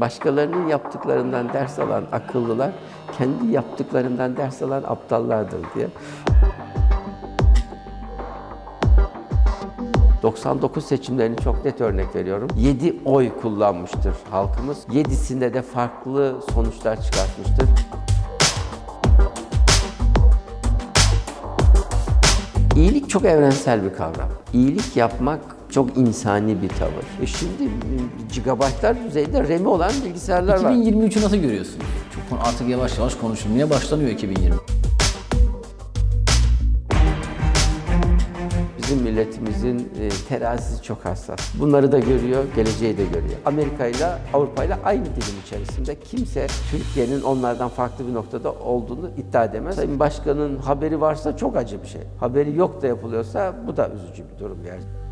Başkalarının yaptıklarından ders alan akıllılar, kendi yaptıklarından ders alan aptallardır diye. 99 seçimlerini çok net örnek veriyorum. 7 oy kullanmıştır halkımız. 7'sinde de farklı sonuçlar çıkartmıştır. İyilik çok evrensel bir kavram. İyilik yapmak çok insani bir tavır. E şimdi gigabaytlar düzeyde RAM'i olan bilgisayarlar var. 2023'ü nasıl görüyorsunuz? Çok artık yavaş yavaş konuşulmaya başlanıyor 2020. Bizim milletimizin e, terazisi çok hassas. Bunları da görüyor, geleceği de görüyor. Amerika ile Avrupa ile aynı dilim içerisinde kimse Türkiye'nin onlardan farklı bir noktada olduğunu iddia edemez. Sayın Başkan'ın haberi varsa çok acı bir şey. Haberi yok da yapılıyorsa bu da üzücü bir durum yani.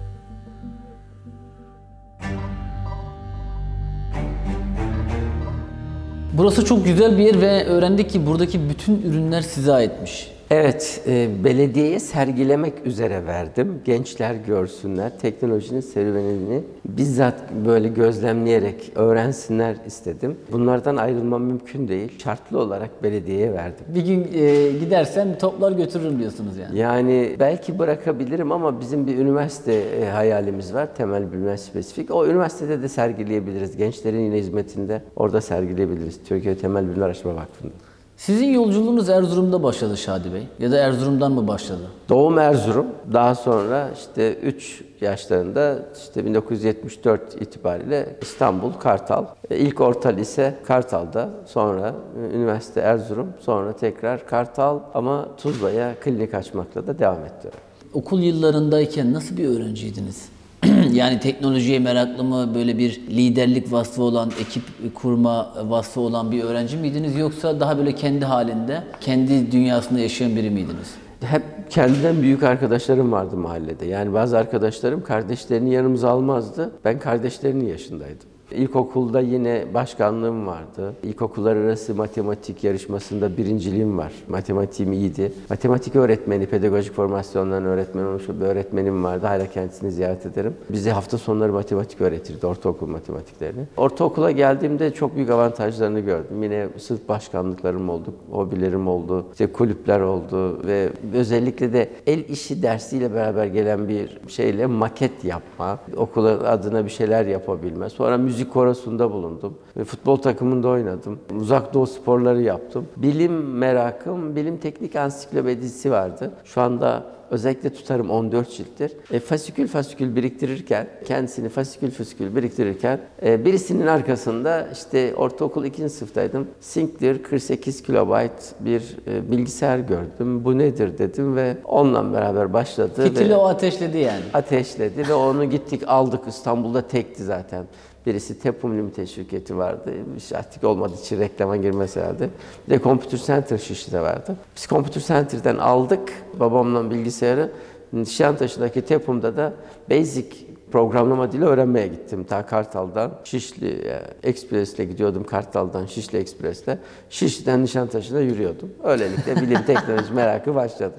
Burası çok güzel bir yer ve öğrendik ki buradaki bütün ürünler size aitmiş. Evet, e, belediyeye sergilemek üzere verdim. Gençler görsünler, teknolojinin serüvenini bizzat böyle gözlemleyerek öğrensinler istedim. Bunlardan ayrılmam mümkün değil. Şartlı olarak belediyeye verdim. Bir gün e, gidersem toplar götürürüm diyorsunuz yani. Yani belki bırakabilirim ama bizim bir üniversite e, hayalimiz var. Temel bilmez spesifik. O üniversitede de sergileyebiliriz. Gençlerin yine hizmetinde orada sergileyebiliriz. Türkiye Temel Bilimler Araştırma Vakfı'nda. Sizin yolculuğunuz Erzurum'da başladı Şadi Bey. Ya da Erzurum'dan mı başladı? Doğum Erzurum. Daha sonra işte 3 yaşlarında işte 1974 itibariyle İstanbul, Kartal. E, İlk orta lise Kartal'da. Sonra e, üniversite Erzurum. Sonra tekrar Kartal ama Tuzla'ya klinik açmakla da devam etti. Okul yıllarındayken nasıl bir öğrenciydiniz? yani teknolojiye meraklı mı, böyle bir liderlik vasfı olan, ekip kurma vasfı olan bir öğrenci miydiniz? Yoksa daha böyle kendi halinde, kendi dünyasında yaşayan biri miydiniz? Hep kendinden büyük arkadaşlarım vardı mahallede. Yani bazı arkadaşlarım kardeşlerini yanımıza almazdı. Ben kardeşlerinin yaşındaydım. İlkokulda yine başkanlığım vardı. İlkokullar arası matematik yarışmasında birinciliğim var. Matematiğim iyiydi. Matematik öğretmeni, pedagojik formasyonların öğretmeni olmuş bir öğretmenim vardı. Hala kendisini ziyaret ederim. Bize hafta sonları matematik öğretirdi, ortaokul matematiklerini. Ortaokula geldiğimde çok büyük avantajlarını gördüm. Yine sınıf başkanlıklarım oldu, hobilerim oldu, işte kulüpler oldu ve özellikle de el işi dersiyle beraber gelen bir şeyle maket yapma, okula adına bir şeyler yapabilme. Sonra müzik müzik korosunda bulundum. Ve futbol takımında oynadım. Uzak doğu sporları yaptım. Bilim merakım, bilim teknik ansiklopedisi vardı. Şu anda özellikle tutarım 14 cilttir. E, fasikül fasikül biriktirirken, kendisini fasikül fasikül biriktirirken e, birisinin arkasında işte ortaokul 2. sınıftaydım. Sinclair 48 kilobayt bir e, bilgisayar gördüm. Bu nedir dedim ve onunla beraber başladı. Fitili ve o ateşledi yani. Ateşledi ve onu gittik aldık İstanbul'da tekti zaten. Birisi Tepum Limited şirketi vardı. Artık olmadığı için reklama girmesi herhalde. Bir de Computer Center Şişli'de vardı. Biz Computer Center'den aldık babamla bilgisayarı. Nişantaşı'ndaki Tepum'da da Basic programlama dili öğrenmeye gittim. Ta Kartal'dan Şişli Express'le gidiyordum. Kartal'dan Şişli Express'le. Şişli'den Nişantaşı'na yürüyordum. Öylelikle bilim teknoloji merakı başladı.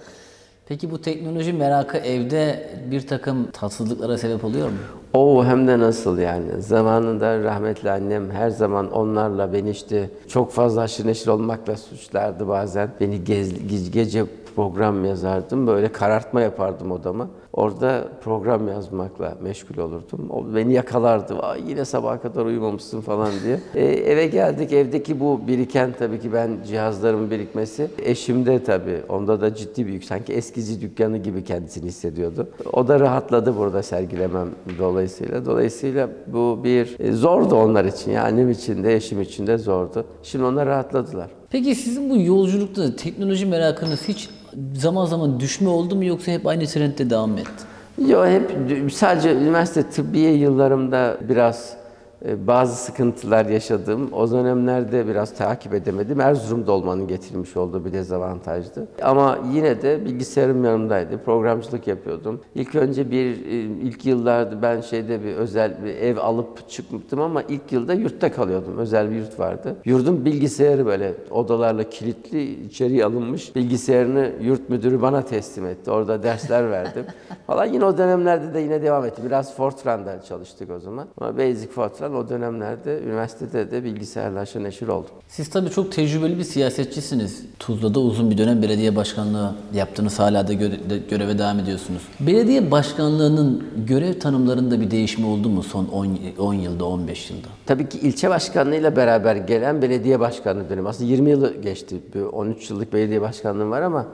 Peki bu teknoloji merakı evde bir takım tatsızlıklara sebep oluyor mu? O hem de nasıl yani. Zamanında rahmetli annem her zaman onlarla beni işte çok fazla aşırı neşir olmakla suçlardı bazen. Beni gez, gece program yazardım. Böyle karartma yapardım odama. Orada program yazmakla meşgul olurdum. O beni yakalardı. Vay yine sabaha kadar uyumamışsın falan diye. E, eve geldik. Evdeki bu biriken tabii ki ben cihazlarımın birikmesi. Eşimde tabii. Onda da ciddi büyük. Sanki eskici dükkanı gibi kendisini hissediyordu. O da rahatladı burada sergilemem dolayısıyla. Dolayısıyla bu bir e, zordu onlar için. Yani annem için de eşim için de zordu. Şimdi onlar rahatladılar. Peki sizin bu yolculukta teknoloji merakınız hiç zaman zaman düşme oldu mu yoksa hep aynı trendde devam etti? Yok hep sadece üniversite tıbbiye yıllarımda biraz bazı sıkıntılar yaşadım. O dönemlerde biraz takip edemedim. Erzurum'da olmanın getirmiş olduğu bir dezavantajdı. Ama yine de bilgisayarım yanımdaydı. Programcılık yapıyordum. İlk önce bir ilk yıllarda ben şeyde bir özel bir ev alıp çıkmıştım ama ilk yılda yurtta kalıyordum. Özel bir yurt vardı. Yurdun bilgisayarı böyle odalarla kilitli içeriye alınmış. Bilgisayarını yurt müdürü bana teslim etti. Orada dersler verdim. Falan yine o dönemlerde de yine devam etti. Biraz Fortran'da çalıştık o zaman. Ama Basic Fortran o dönemlerde üniversitede de bilgisayarla aşırı neşir oldum. Siz tabii çok tecrübeli bir siyasetçisiniz. Tuzla'da uzun bir dönem belediye başkanlığı yaptınız. Hala da göre- göreve devam ediyorsunuz. Belediye başkanlığının görev tanımlarında bir değişimi oldu mu son 10, 10 yılda, 15 yılda? Tabii ki ilçe başkanlığıyla beraber gelen belediye başkanlığı dönemi. Aslında 20 yılı geçti. Bir 13 yıllık belediye başkanlığım var ama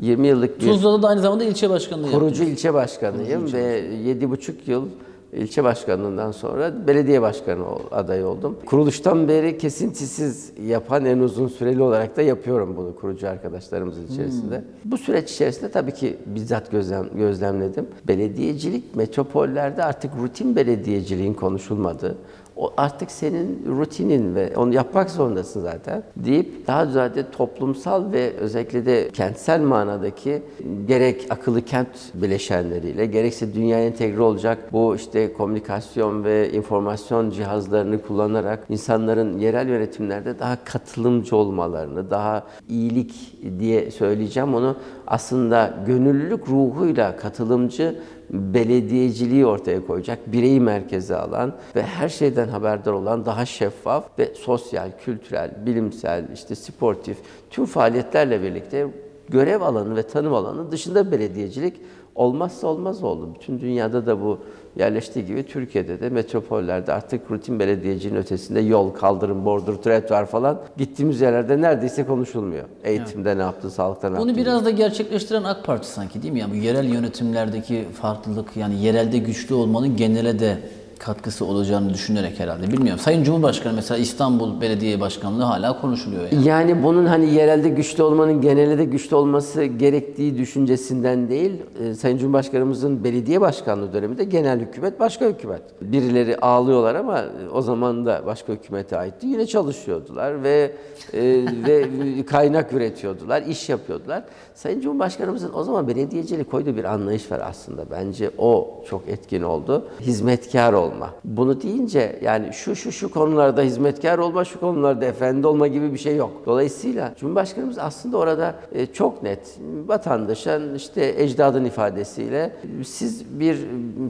20 yıllık bir Tuzla'da da aynı zamanda ilçe başkanlığı yaptınız. kurucu ilçe başkanıyım ve 7,5 yıl ilçe başkanlığından sonra belediye başkanı adayı oldum. Kuruluştan beri kesintisiz yapan en uzun süreli olarak da yapıyorum bunu kurucu arkadaşlarımızın içerisinde. Bu süreç içerisinde tabii ki bizzat gözlem, gözlemledim. Belediyecilik metropollerde artık rutin belediyeciliğin konuşulmadığı, o artık senin rutinin ve onu yapmak zorundasın zaten deyip daha ziyade toplumsal ve özellikle de kentsel manadaki gerek akıllı kent bileşenleriyle gerekse dünyaya entegre olacak bu işte komünikasyon ve informasyon cihazlarını kullanarak insanların yerel yönetimlerde daha katılımcı olmalarını, daha iyilik diye söyleyeceğim onu aslında gönüllülük ruhuyla katılımcı belediyeciliği ortaya koyacak, bireyi merkeze alan ve her şeyden haberdar olan daha şeffaf ve sosyal, kültürel, bilimsel, işte sportif tüm faaliyetlerle birlikte görev alanı ve tanım alanı dışında belediyecilik olmazsa olmaz oldu. Bütün dünyada da bu yerleştiği gibi Türkiye'de de metropollerde artık rutin belediyeciliğin ötesinde yol, kaldırım, bordur, trotuar falan gittiğimiz yerlerde neredeyse konuşulmuyor. Eğitimde ne yaptı, sağlıkta ne Bunu yaptı. biraz da gerçekleştiren AK Parti sanki değil mi? Yani bu yerel yönetimlerdeki farklılık yani yerelde güçlü olmanın genele de katkısı olacağını düşünerek herhalde. Bilmiyorum. Sayın Cumhurbaşkanı mesela İstanbul Belediye Başkanlığı hala konuşuluyor yani. Yani bunun hani yerelde güçlü olmanın genelde de güçlü olması gerektiği düşüncesinden değil, e, Sayın Cumhurbaşkanımızın belediye başkanlığı döneminde genel hükümet başka hükümet. Birileri ağlıyorlar ama e, o zaman da başka hükümete aitti. Yine çalışıyordular ve e, ve kaynak üretiyordular, iş yapıyordular. Sayın Cumhurbaşkanımızın o zaman belediyecilik koyduğu bir anlayış var aslında. Bence o çok etkin oldu. Hizmetkar olma. Bunu deyince yani şu şu şu konularda hizmetkar olma, şu konularda efendi olma gibi bir şey yok. Dolayısıyla Cumhurbaşkanımız aslında orada e, çok net vatandaşın işte ecdadın ifadesiyle siz bir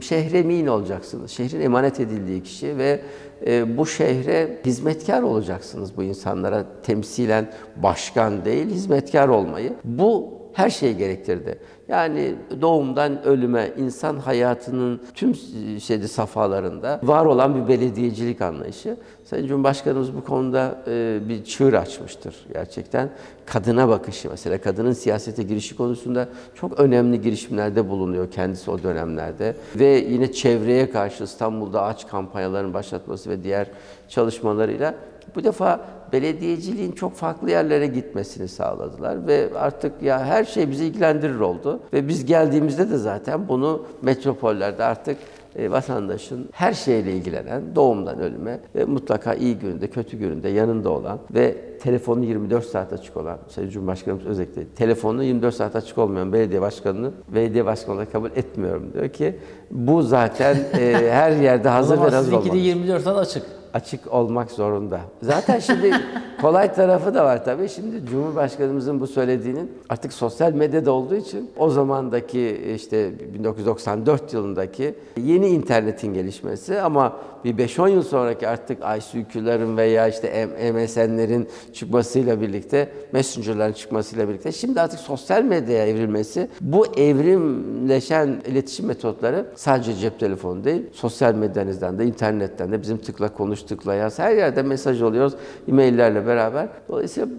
şehre min olacaksınız. Şehrin emanet edildiği kişi ve e, bu şehre hizmetkar olacaksınız bu insanlara temsilen başkan değil hizmetkar olmayı. Bu her şeyi gerektirdi. Yani doğumdan ölüme, insan hayatının tüm şeyde safhalarında var olan bir belediyecilik anlayışı. Sayın Cumhurbaşkanımız bu konuda e, bir çığır açmıştır gerçekten. Kadına bakışı mesela, kadının siyasete girişi konusunda çok önemli girişimlerde bulunuyor kendisi o dönemlerde. Ve yine çevreye karşı İstanbul'da ağaç kampanyalarının başlatması ve diğer çalışmalarıyla bu defa belediyeciliğin çok farklı yerlere gitmesini sağladılar ve artık ya her şey bizi ilgilendirir oldu ve biz geldiğimizde de zaten bunu metropollerde artık e, vatandaşın her şeyle ilgilenen doğumdan ölüme ve mutlaka iyi gününde kötü gününde yanında olan ve telefonu 24 saat açık olan Sayın Cumhurbaşkanımız özellikle telefonu 24 saat açık olmayan belediye başkanını belediye başkanı olarak kabul etmiyorum diyor ki bu zaten e, her yerde hazır ve hazır olmalı 24 saat açık. Açık olmak zorunda. Zaten şimdi kolay tarafı da var tabii. Şimdi Cumhurbaşkanımızın bu söylediğinin artık sosyal medyada olduğu için o zamandaki işte 1994 yılındaki yeni internetin gelişmesi ama bir 5-10 yıl sonraki artık ICQ'ların veya işte MSN'lerin çıkmasıyla birlikte, Messenger'ların çıkmasıyla birlikte şimdi artık sosyal medyaya evrilmesi bu evrimleşen iletişim metotları sadece cep telefonu değil, sosyal medyanızdan da, internetten de bizim tıkla konuş, tıkla yaz her yerde mesaj oluyoruz e-maillerle beraber. Dolayısıyla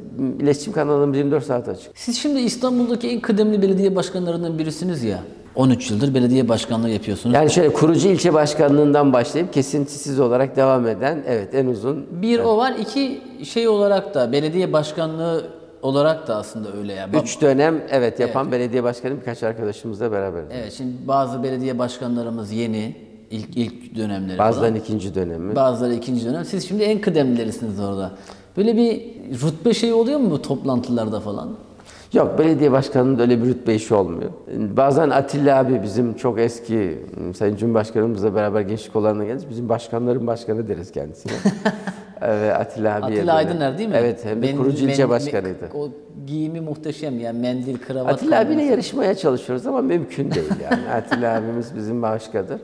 iletişim kanalımız 24 saat açık. Siz şimdi İstanbul'daki en kıdemli belediye başkanlarından birisiniz ya. 13 yıldır belediye başkanlığı yapıyorsunuz. Yani şöyle kurucu ilçe başkanlığından başlayıp kesintisiz olarak devam eden evet en uzun Bir o var, iki şey olarak da belediye başkanlığı olarak da aslında öyle ya. Bak- üç dönem evet yapan belediye başkanı birkaç arkadaşımızla beraberiz. Evet şimdi bazı belediye başkanlarımız yeni ilk ilk dönemleri Bazılarının ikinci dönemi. falan. Bazıları ikinci dönem. Siz şimdi en kıdemlilerisiniz orada. Böyle bir rütbe şey oluyor mu bu toplantılarda falan? Yok belediye başkanının öyle bir rütbe işi olmuyor. Bazen Atilla abi bizim çok eski Sayın Cumhurbaşkanımızla beraber gençlik kollarına geliriz. Bizim başkanların başkanı deriz kendisine. Ve Atilla abiye Atilla Aydıner değil mi? Evet hem de Mendil- kurucu ilçe başkanıydı. O giyimi muhteşem yani mendil, kravat. Atilla abiyle yarışmaya çalışıyoruz ama mümkün değil yani. Atilla abimiz bizim başkadır.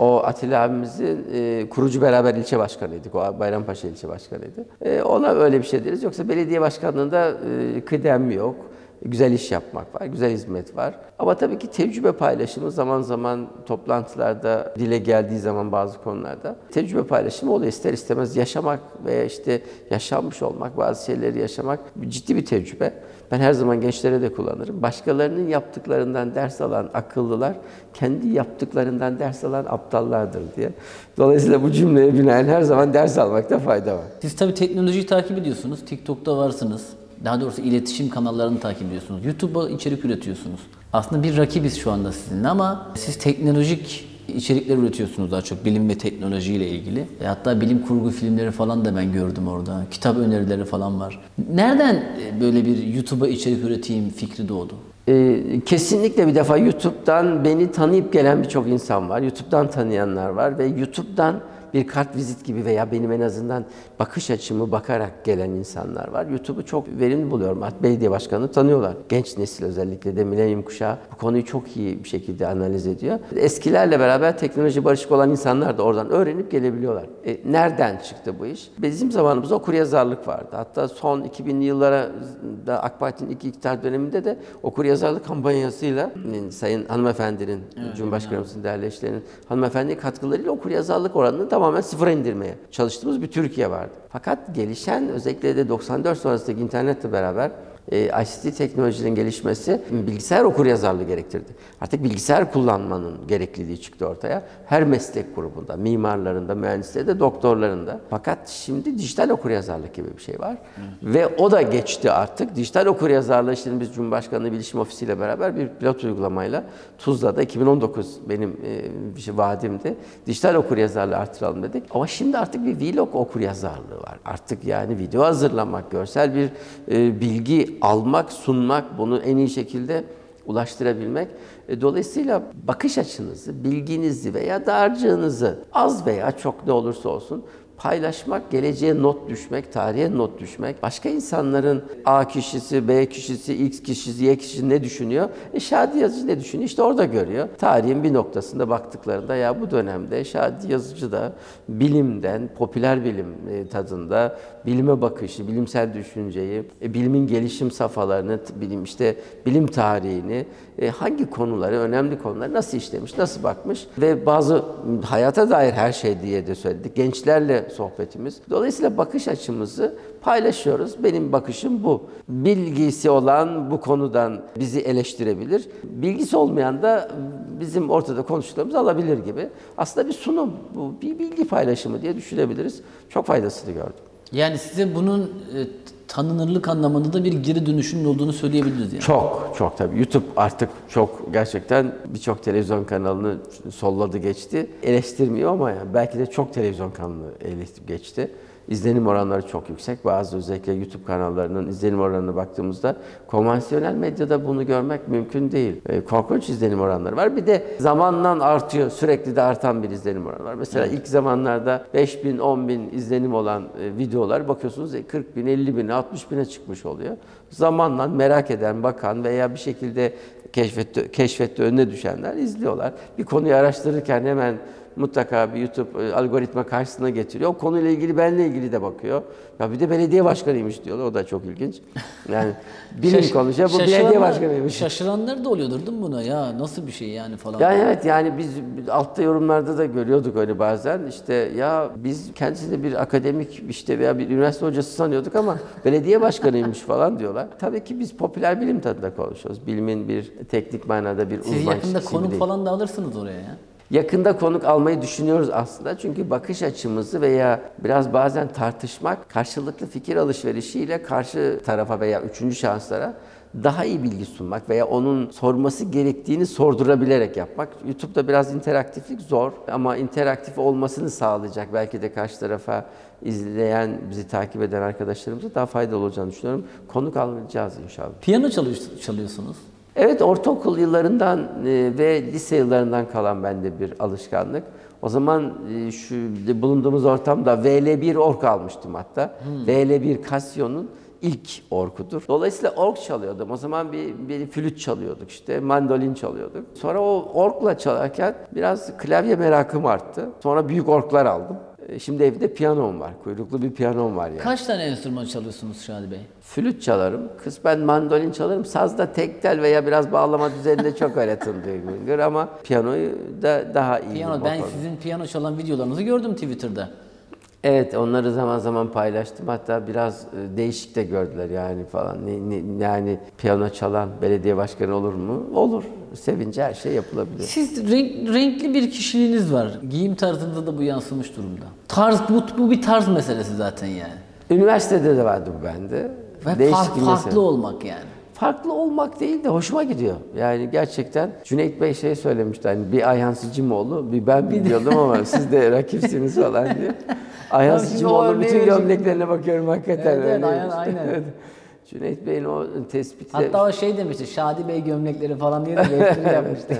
O Atilla abimizin e, kurucu beraber ilçe başkanıydık. O Bayrampaşa ilçe başkanıydı. E, ona öyle bir şey deriz. Yoksa belediye başkanlığında e, kıdem yok. Güzel iş yapmak var, güzel hizmet var. Ama tabii ki tecrübe paylaşımı zaman zaman toplantılarda dile geldiği zaman bazı konularda tecrübe paylaşımı oluyor. İster istemez yaşamak veya işte yaşanmış olmak, bazı şeyleri yaşamak ciddi bir tecrübe. Ben her zaman gençlere de kullanırım. Başkalarının yaptıklarından ders alan akıllılar, kendi yaptıklarından ders alan aptallardır diye. Dolayısıyla bu cümleye binaen her zaman ders almakta fayda var. Siz tabii teknolojiyi takip ediyorsunuz. TikTok'ta varsınız. Daha doğrusu iletişim kanallarını takip ediyorsunuz. YouTube'a içerik üretiyorsunuz. Aslında bir rakibiz şu anda sizinle ama siz teknolojik içerikler üretiyorsunuz daha çok bilim ve teknoloji ile ilgili. E hatta bilim kurgu filmleri falan da ben gördüm orada. Kitap önerileri falan var. Nereden e, böyle bir YouTube'a içerik üreteyim fikri doğdu? Ee, kesinlikle bir defa YouTube'dan beni tanıyıp gelen birçok insan var. YouTube'dan tanıyanlar var ve YouTube'dan bir kart vizit gibi veya benim en azından bakış açımı bakarak gelen insanlar var. YouTube'u çok verimli buluyorum. Hatta belediye başkanını tanıyorlar. Genç nesil özellikle de milenyum kuşağı bu konuyu çok iyi bir şekilde analiz ediyor. Eskilerle beraber teknoloji barışık olan insanlar da oradan öğrenip gelebiliyorlar. E, nereden çıktı bu iş? Bizim zamanımızda okuryazarlık vardı. Hatta son 2000'li yıllara da AK Parti'nin ilk iktidar döneminde de okuryazarlık kampanyasıyla e, Sayın hanımefendinin, evet, Cumhurbaşkanımızın değerli eşlerinin hanımefendi katkılarıyla okuryazarlık oranını tamamen sıfıra indirmeye çalıştığımız bir Türkiye vardı. Fakat gelişen özellikle de 94 sonrasındaki internetle beraber e, ICT teknolojinin gelişmesi bilgisayar okuryazarlığı gerektirdi. Artık bilgisayar kullanmanın gerekliliği çıktı ortaya. Her meslek grubunda, mimarlarında, mühendislerinde, doktorlarında. Fakat şimdi dijital okuryazarlık gibi bir şey var. Hı. Ve o da geçti artık. Dijital okuryazarlığı şimdi biz Cumhurbaşkanlığı Bilişim Ofisi ile beraber bir pilot uygulamayla Tuzla'da 2019 benim e, bir şey vaadimdi. Dijital okuryazarlığı artıralım dedik. Ama şimdi artık bir vlog okuryazarlığı var. Artık yani video hazırlamak, görsel bir e, bilgi almak, sunmak, bunu en iyi şekilde ulaştırabilmek. E, dolayısıyla bakış açınızı, bilginizi veya dağarcığınızı az veya çok ne olursa olsun paylaşmak, geleceğe not düşmek, tarihe not düşmek, başka insanların A kişisi, B kişisi, X kişisi, Y kişisi ne düşünüyor? E Şadi Yazıcı ne düşünüyor? İşte orada görüyor. Tarihin bir noktasında baktıklarında ya bu dönemde Şadi Yazıcı da bilimden, popüler bilim e, tadında bilime bakışı, bilimsel düşünceyi, e, bilimin gelişim safhalarını, bilim işte bilim tarihini, e, hangi konuları, önemli konuları nasıl işlemiş, nasıl bakmış ve bazı hayata dair her şey diye de söyledik. Gençlerle sohbetimiz. Dolayısıyla bakış açımızı paylaşıyoruz. Benim bakışım bu. Bilgisi olan bu konudan bizi eleştirebilir. Bilgisi olmayan da bizim ortada konuştuklarımızı alabilir gibi. Aslında bir sunum, bir bilgi paylaşımı diye düşünebiliriz. Çok faydasını gördüm. Yani size bunun e, tanınırlık anlamında da bir geri dönüşünün olduğunu söyleyebiliriz yani. Çok, çok tabii. YouTube artık çok gerçekten birçok televizyon kanalını solladı geçti. Eleştirmiyor ama yani belki de çok televizyon kanalı eleştirip geçti. İzlenim oranları çok yüksek. Bazı özellikle YouTube kanallarının izlenim oranına baktığımızda konvansiyonel medyada bunu görmek mümkün değil. E, korkunç izlenim oranları var. Bir de zamanla artıyor. Sürekli de artan bir izlenim oranı var. Mesela evet. ilk zamanlarda 5 bin, 10 bin izlenim olan e, videolar bakıyorsunuz 40 e, bin, 50 bin, 60 bine çıkmış oluyor. Zamanla merak eden, bakan veya bir şekilde keşfette, keşfette önüne düşenler izliyorlar. Bir konuyu araştırırken hemen mutlaka bir YouTube e, algoritma karşısına getiriyor. O konuyla ilgili benle ilgili de bakıyor. Ya bir de belediye başkanıymış diyorlar. O da çok ilginç. Yani bilim konuşuyor. Bu belediye başkanıymış. Şaşıranlar da oluyordur değil mi buna? Ya nasıl bir şey yani falan. Yani evet yani biz altta yorumlarda da görüyorduk öyle bazen. İşte ya biz kendisini bir akademik işte veya bir üniversite hocası sanıyorduk ama belediye başkanıymış falan diyorlar. Tabii ki biz popüler bilim tadında konuşuyoruz. Bilimin bir teknik manada bir uzman Siz yakında konuk falan da alırsınız oraya ya. Yakında konuk almayı düşünüyoruz aslında. Çünkü bakış açımızı veya biraz bazen tartışmak karşılıklı fikir alışverişiyle karşı tarafa veya üçüncü şanslara daha iyi bilgi sunmak veya onun sorması gerektiğini sordurabilerek yapmak. YouTube'da biraz interaktiflik zor ama interaktif olmasını sağlayacak belki de karşı tarafa izleyen, bizi takip eden arkadaşlarımıza daha faydalı olacağını düşünüyorum. Konuk alacağız inşallah. Piyano çalıyorsunuz. Evet, ortaokul yıllarından e, ve lise yıllarından kalan bende bir alışkanlık. O zaman e, şu bulunduğumuz ortamda VL1 ork almıştım hatta. Hmm. VL1 Casio'nun ilk orkudur. Dolayısıyla ork çalıyordum. O zaman bir, bir flüt çalıyorduk işte, mandolin çalıyorduk. Sonra o orkla çalarken biraz klavye merakım arttı. Sonra büyük orklar aldım. E, Şimdi evde piyanom var. Kuyruklu bir piyanom var yani. Kaç tane enstrüman çalıyorsunuz Şadi Bey? Flüt çalarım. Kısmen mandolin çalarım. Sazda tek tel veya biraz bağlama düzeninde çok öğretim Güngör ama piyanoyu da daha iyi. Piyano, ben sizin piyano çalan videolarınızı gördüm Twitter'da. Evet onları zaman zaman paylaştım. Hatta biraz e, değişik de gördüler yani falan. Ne, ne- yani piyano çalan belediye başkanı olur mu? Olur. Sevince her şey yapılabilir. Siz renk- renkli bir kişiliğiniz var. Giyim tarzınızda da bu yansımış durumda. Tarz, bu, bu bir tarz meselesi zaten yani. Üniversitede de vardı bu bende. Ve Değişik fark- farklı olmak yani. Farklı olmak değil de hoşuma gidiyor. Yani gerçekten Cüneyt Bey şey söylemişti hani bir Ayhan Sicimoğlu bir ben biliyordum ama siz de rakipsiniz falan diye. Ayhan Sicimoğlu bütün gömleklerine bakıyorum hakikaten Evet, evet. Ayhan, aynen. Cüneyt Bey'in o tespiti Hatta o şey demişti, Şadi Bey gömlekleri falan diye de yapmıştı.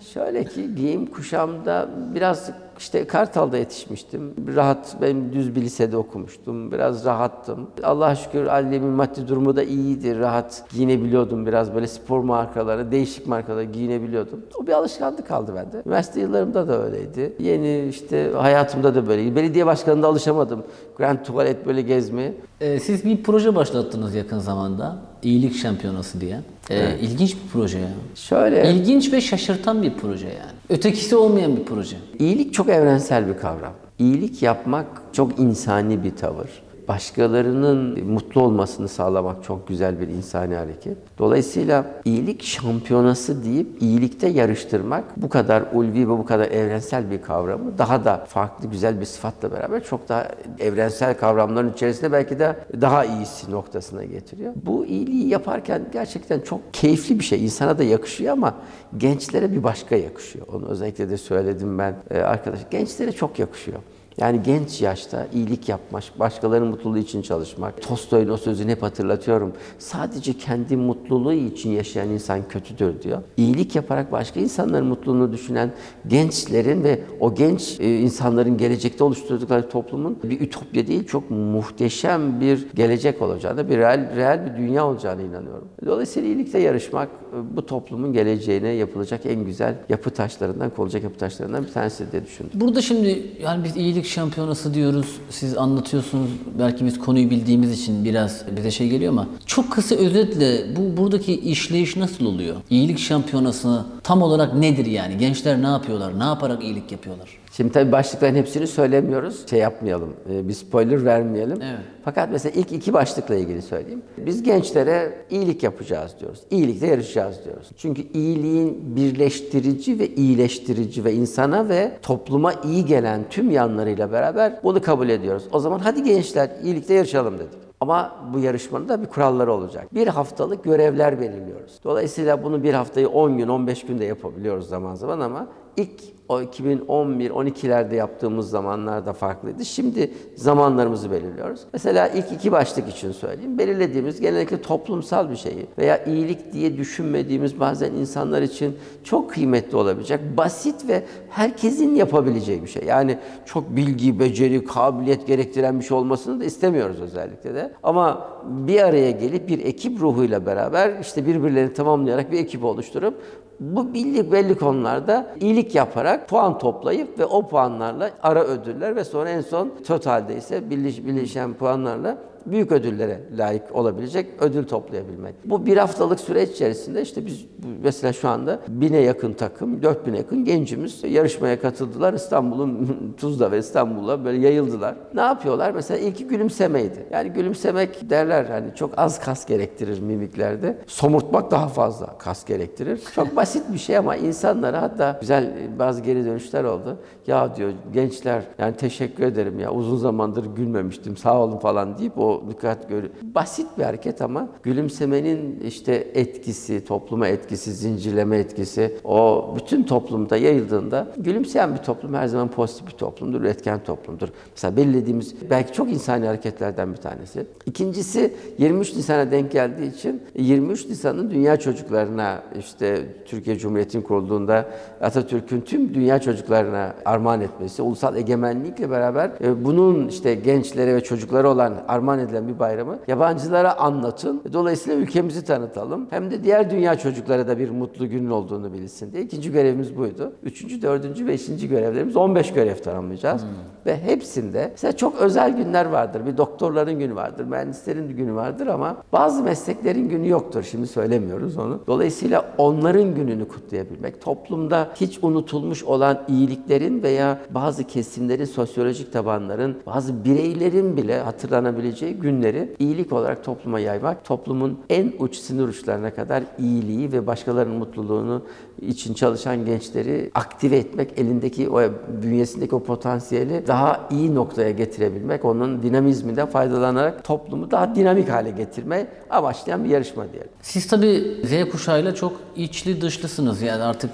Şöyle ki giyim kuşamda biraz işte Kartal'da yetişmiştim. Rahat, ben düz bir lisede okumuştum. Biraz rahattım. Allah'a şükür annemin maddi durumu da iyiydi. Rahat giyinebiliyordum biraz böyle spor markaları, değişik markaları giyinebiliyordum. O bir alışkanlık kaldı bende. Üniversite yıllarımda da öyleydi. Yeni işte hayatımda da böyleydi. Belediye başkanında alışamadım. Grand tuvalet böyle gezmeye. Ee, siz bir proje başlattınız yakın zamanda. İyilik Şampiyonası diye. Ee, İlginç bir proje ya. Şöyle İlginç ve şaşırtan bir proje yani. Ötekisi olmayan bir proje. İyilik çok evrensel bir kavram. İyilik yapmak çok insani bir tavır. Başkalarının mutlu olmasını sağlamak çok güzel bir insani hareket. Dolayısıyla iyilik şampiyonası deyip iyilikte yarıştırmak bu kadar ulvi ve bu kadar evrensel bir kavramı daha da farklı güzel bir sıfatla beraber çok daha evrensel kavramların içerisinde belki de daha iyisi noktasına getiriyor. Bu iyiliği yaparken gerçekten çok keyifli bir şey. İnsana da yakışıyor ama gençlere bir başka yakışıyor. Onu özellikle de söyledim ben e, arkadaş. Gençlere çok yakışıyor. Yani genç yaşta iyilik yapmak, başkalarının mutluluğu için çalışmak. Tolstoy'un o sözünü hep hatırlatıyorum. Sadece kendi mutluluğu için yaşayan insan kötüdür diyor. İyilik yaparak başka insanların mutluluğunu düşünen gençlerin ve o genç e, insanların gelecekte oluşturdukları toplumun bir ütopya değil, çok muhteşem bir gelecek olacağını, bir real, real bir dünya olacağını inanıyorum. Dolayısıyla iyilikte yarışmak e, bu toplumun geleceğine yapılacak en güzel yapı taşlarından, konulacak yapı taşlarından bir tanesi diye düşündüm. Burada şimdi yani biz iyilik şampiyonası diyoruz. Siz anlatıyorsunuz. Belki biz konuyu bildiğimiz için biraz bize şey geliyor ama çok kısa özetle bu buradaki işleyiş nasıl oluyor? İyilik şampiyonası tam olarak nedir yani? Gençler ne yapıyorlar? Ne yaparak iyilik yapıyorlar? Şimdi tabii başlıkların hepsini söylemiyoruz. Şey yapmayalım, e, bir spoiler vermeyelim. Evet. Fakat mesela ilk iki başlıkla ilgili söyleyeyim. Biz gençlere iyilik yapacağız diyoruz. İyilikte yarışacağız diyoruz. Çünkü iyiliğin birleştirici ve iyileştirici ve insana ve topluma iyi gelen tüm yanlarıyla beraber bunu kabul ediyoruz. O zaman hadi gençler iyilikte yarışalım dedik. Ama bu yarışmanın da bir kuralları olacak. Bir haftalık görevler belirliyoruz. Dolayısıyla bunu bir haftayı 10 gün, 15 günde yapabiliyoruz zaman zaman ama ilk o 2011-12'lerde yaptığımız zamanlarda farklıydı. Şimdi zamanlarımızı belirliyoruz. Mesela ilk iki başlık için söyleyeyim. Belirlediğimiz genellikle toplumsal bir şeyi veya iyilik diye düşünmediğimiz bazen insanlar için çok kıymetli olabilecek, basit ve herkesin yapabileceği bir şey. Yani çok bilgi, beceri, kabiliyet gerektiren bir şey olmasını da istemiyoruz özellikle de. Ama bir araya gelip bir ekip ruhuyla beraber işte birbirlerini tamamlayarak bir ekip oluşturup bu belli belli konularda iyilik yaparak puan toplayıp ve o puanlarla ara ödüller ve sonra en son totalde ise birleş, birleşen puanlarla büyük ödüllere layık olabilecek ödül toplayabilmek. Bu bir haftalık süreç içerisinde işte biz mesela şu anda bine yakın takım, 4000'e yakın gencimiz yarışmaya katıldılar. İstanbul'un Tuzla ve İstanbul'a böyle yayıldılar. Ne yapıyorlar? Mesela ilki gülümsemeydi. Yani gülümsemek derler hani çok az kas gerektirir mimiklerde. Somurtmak daha fazla kas gerektirir. Çok basit bir şey ama insanlara hatta güzel bazı geri dönüşler oldu. Ya diyor gençler yani teşekkür ederim ya uzun zamandır gülmemiştim sağ olun falan deyip o dikkat görü. Basit bir hareket ama gülümsemenin işte etkisi, topluma etkisi, zincirleme etkisi o bütün toplumda yayıldığında gülümseyen bir toplum her zaman pozitif bir toplumdur, üretken toplumdur. Mesela belirlediğimiz belki çok insani hareketlerden bir tanesi. İkincisi 23 Nisan'a denk geldiği için 23 Nisan'ın dünya çocuklarına işte Türkiye Cumhuriyeti'nin kurulduğunda Atatürk'ün tüm dünya çocuklarına armağan etmesi, ulusal egemenlikle beraber e, bunun işte gençlere ve çocuklara olan armağan edilen bir bayramı yabancılara anlatın. Dolayısıyla ülkemizi tanıtalım. Hem de diğer dünya çocuklara da bir mutlu günün olduğunu bilsin diye. İkinci görevimiz buydu. Üçüncü, dördüncü, beşinci görevlerimiz 15 görev tanımlayacağız. Ve hepsinde mesela çok özel günler vardır. Bir doktorların günü vardır, mühendislerin günü vardır ama bazı mesleklerin günü yoktur. Şimdi söylemiyoruz onu. Dolayısıyla onların gününü kutlayabilmek, toplumda hiç unutulmuş olan iyiliklerin veya bazı kesimlerin, sosyolojik tabanların, bazı bireylerin bile hatırlanabileceği günleri iyilik olarak topluma yaymak, toplumun en uç sınır uçlarına kadar iyiliği ve başkalarının mutluluğunu için çalışan gençleri aktive etmek, elindeki o bünyesindeki o potansiyeli daha iyi noktaya getirebilmek, onun dinamizminden faydalanarak toplumu daha dinamik hale getirme amaçlayan bir yarışma diyelim. Siz tabii Z kuşağıyla çok içli dışlısınız. Yani artık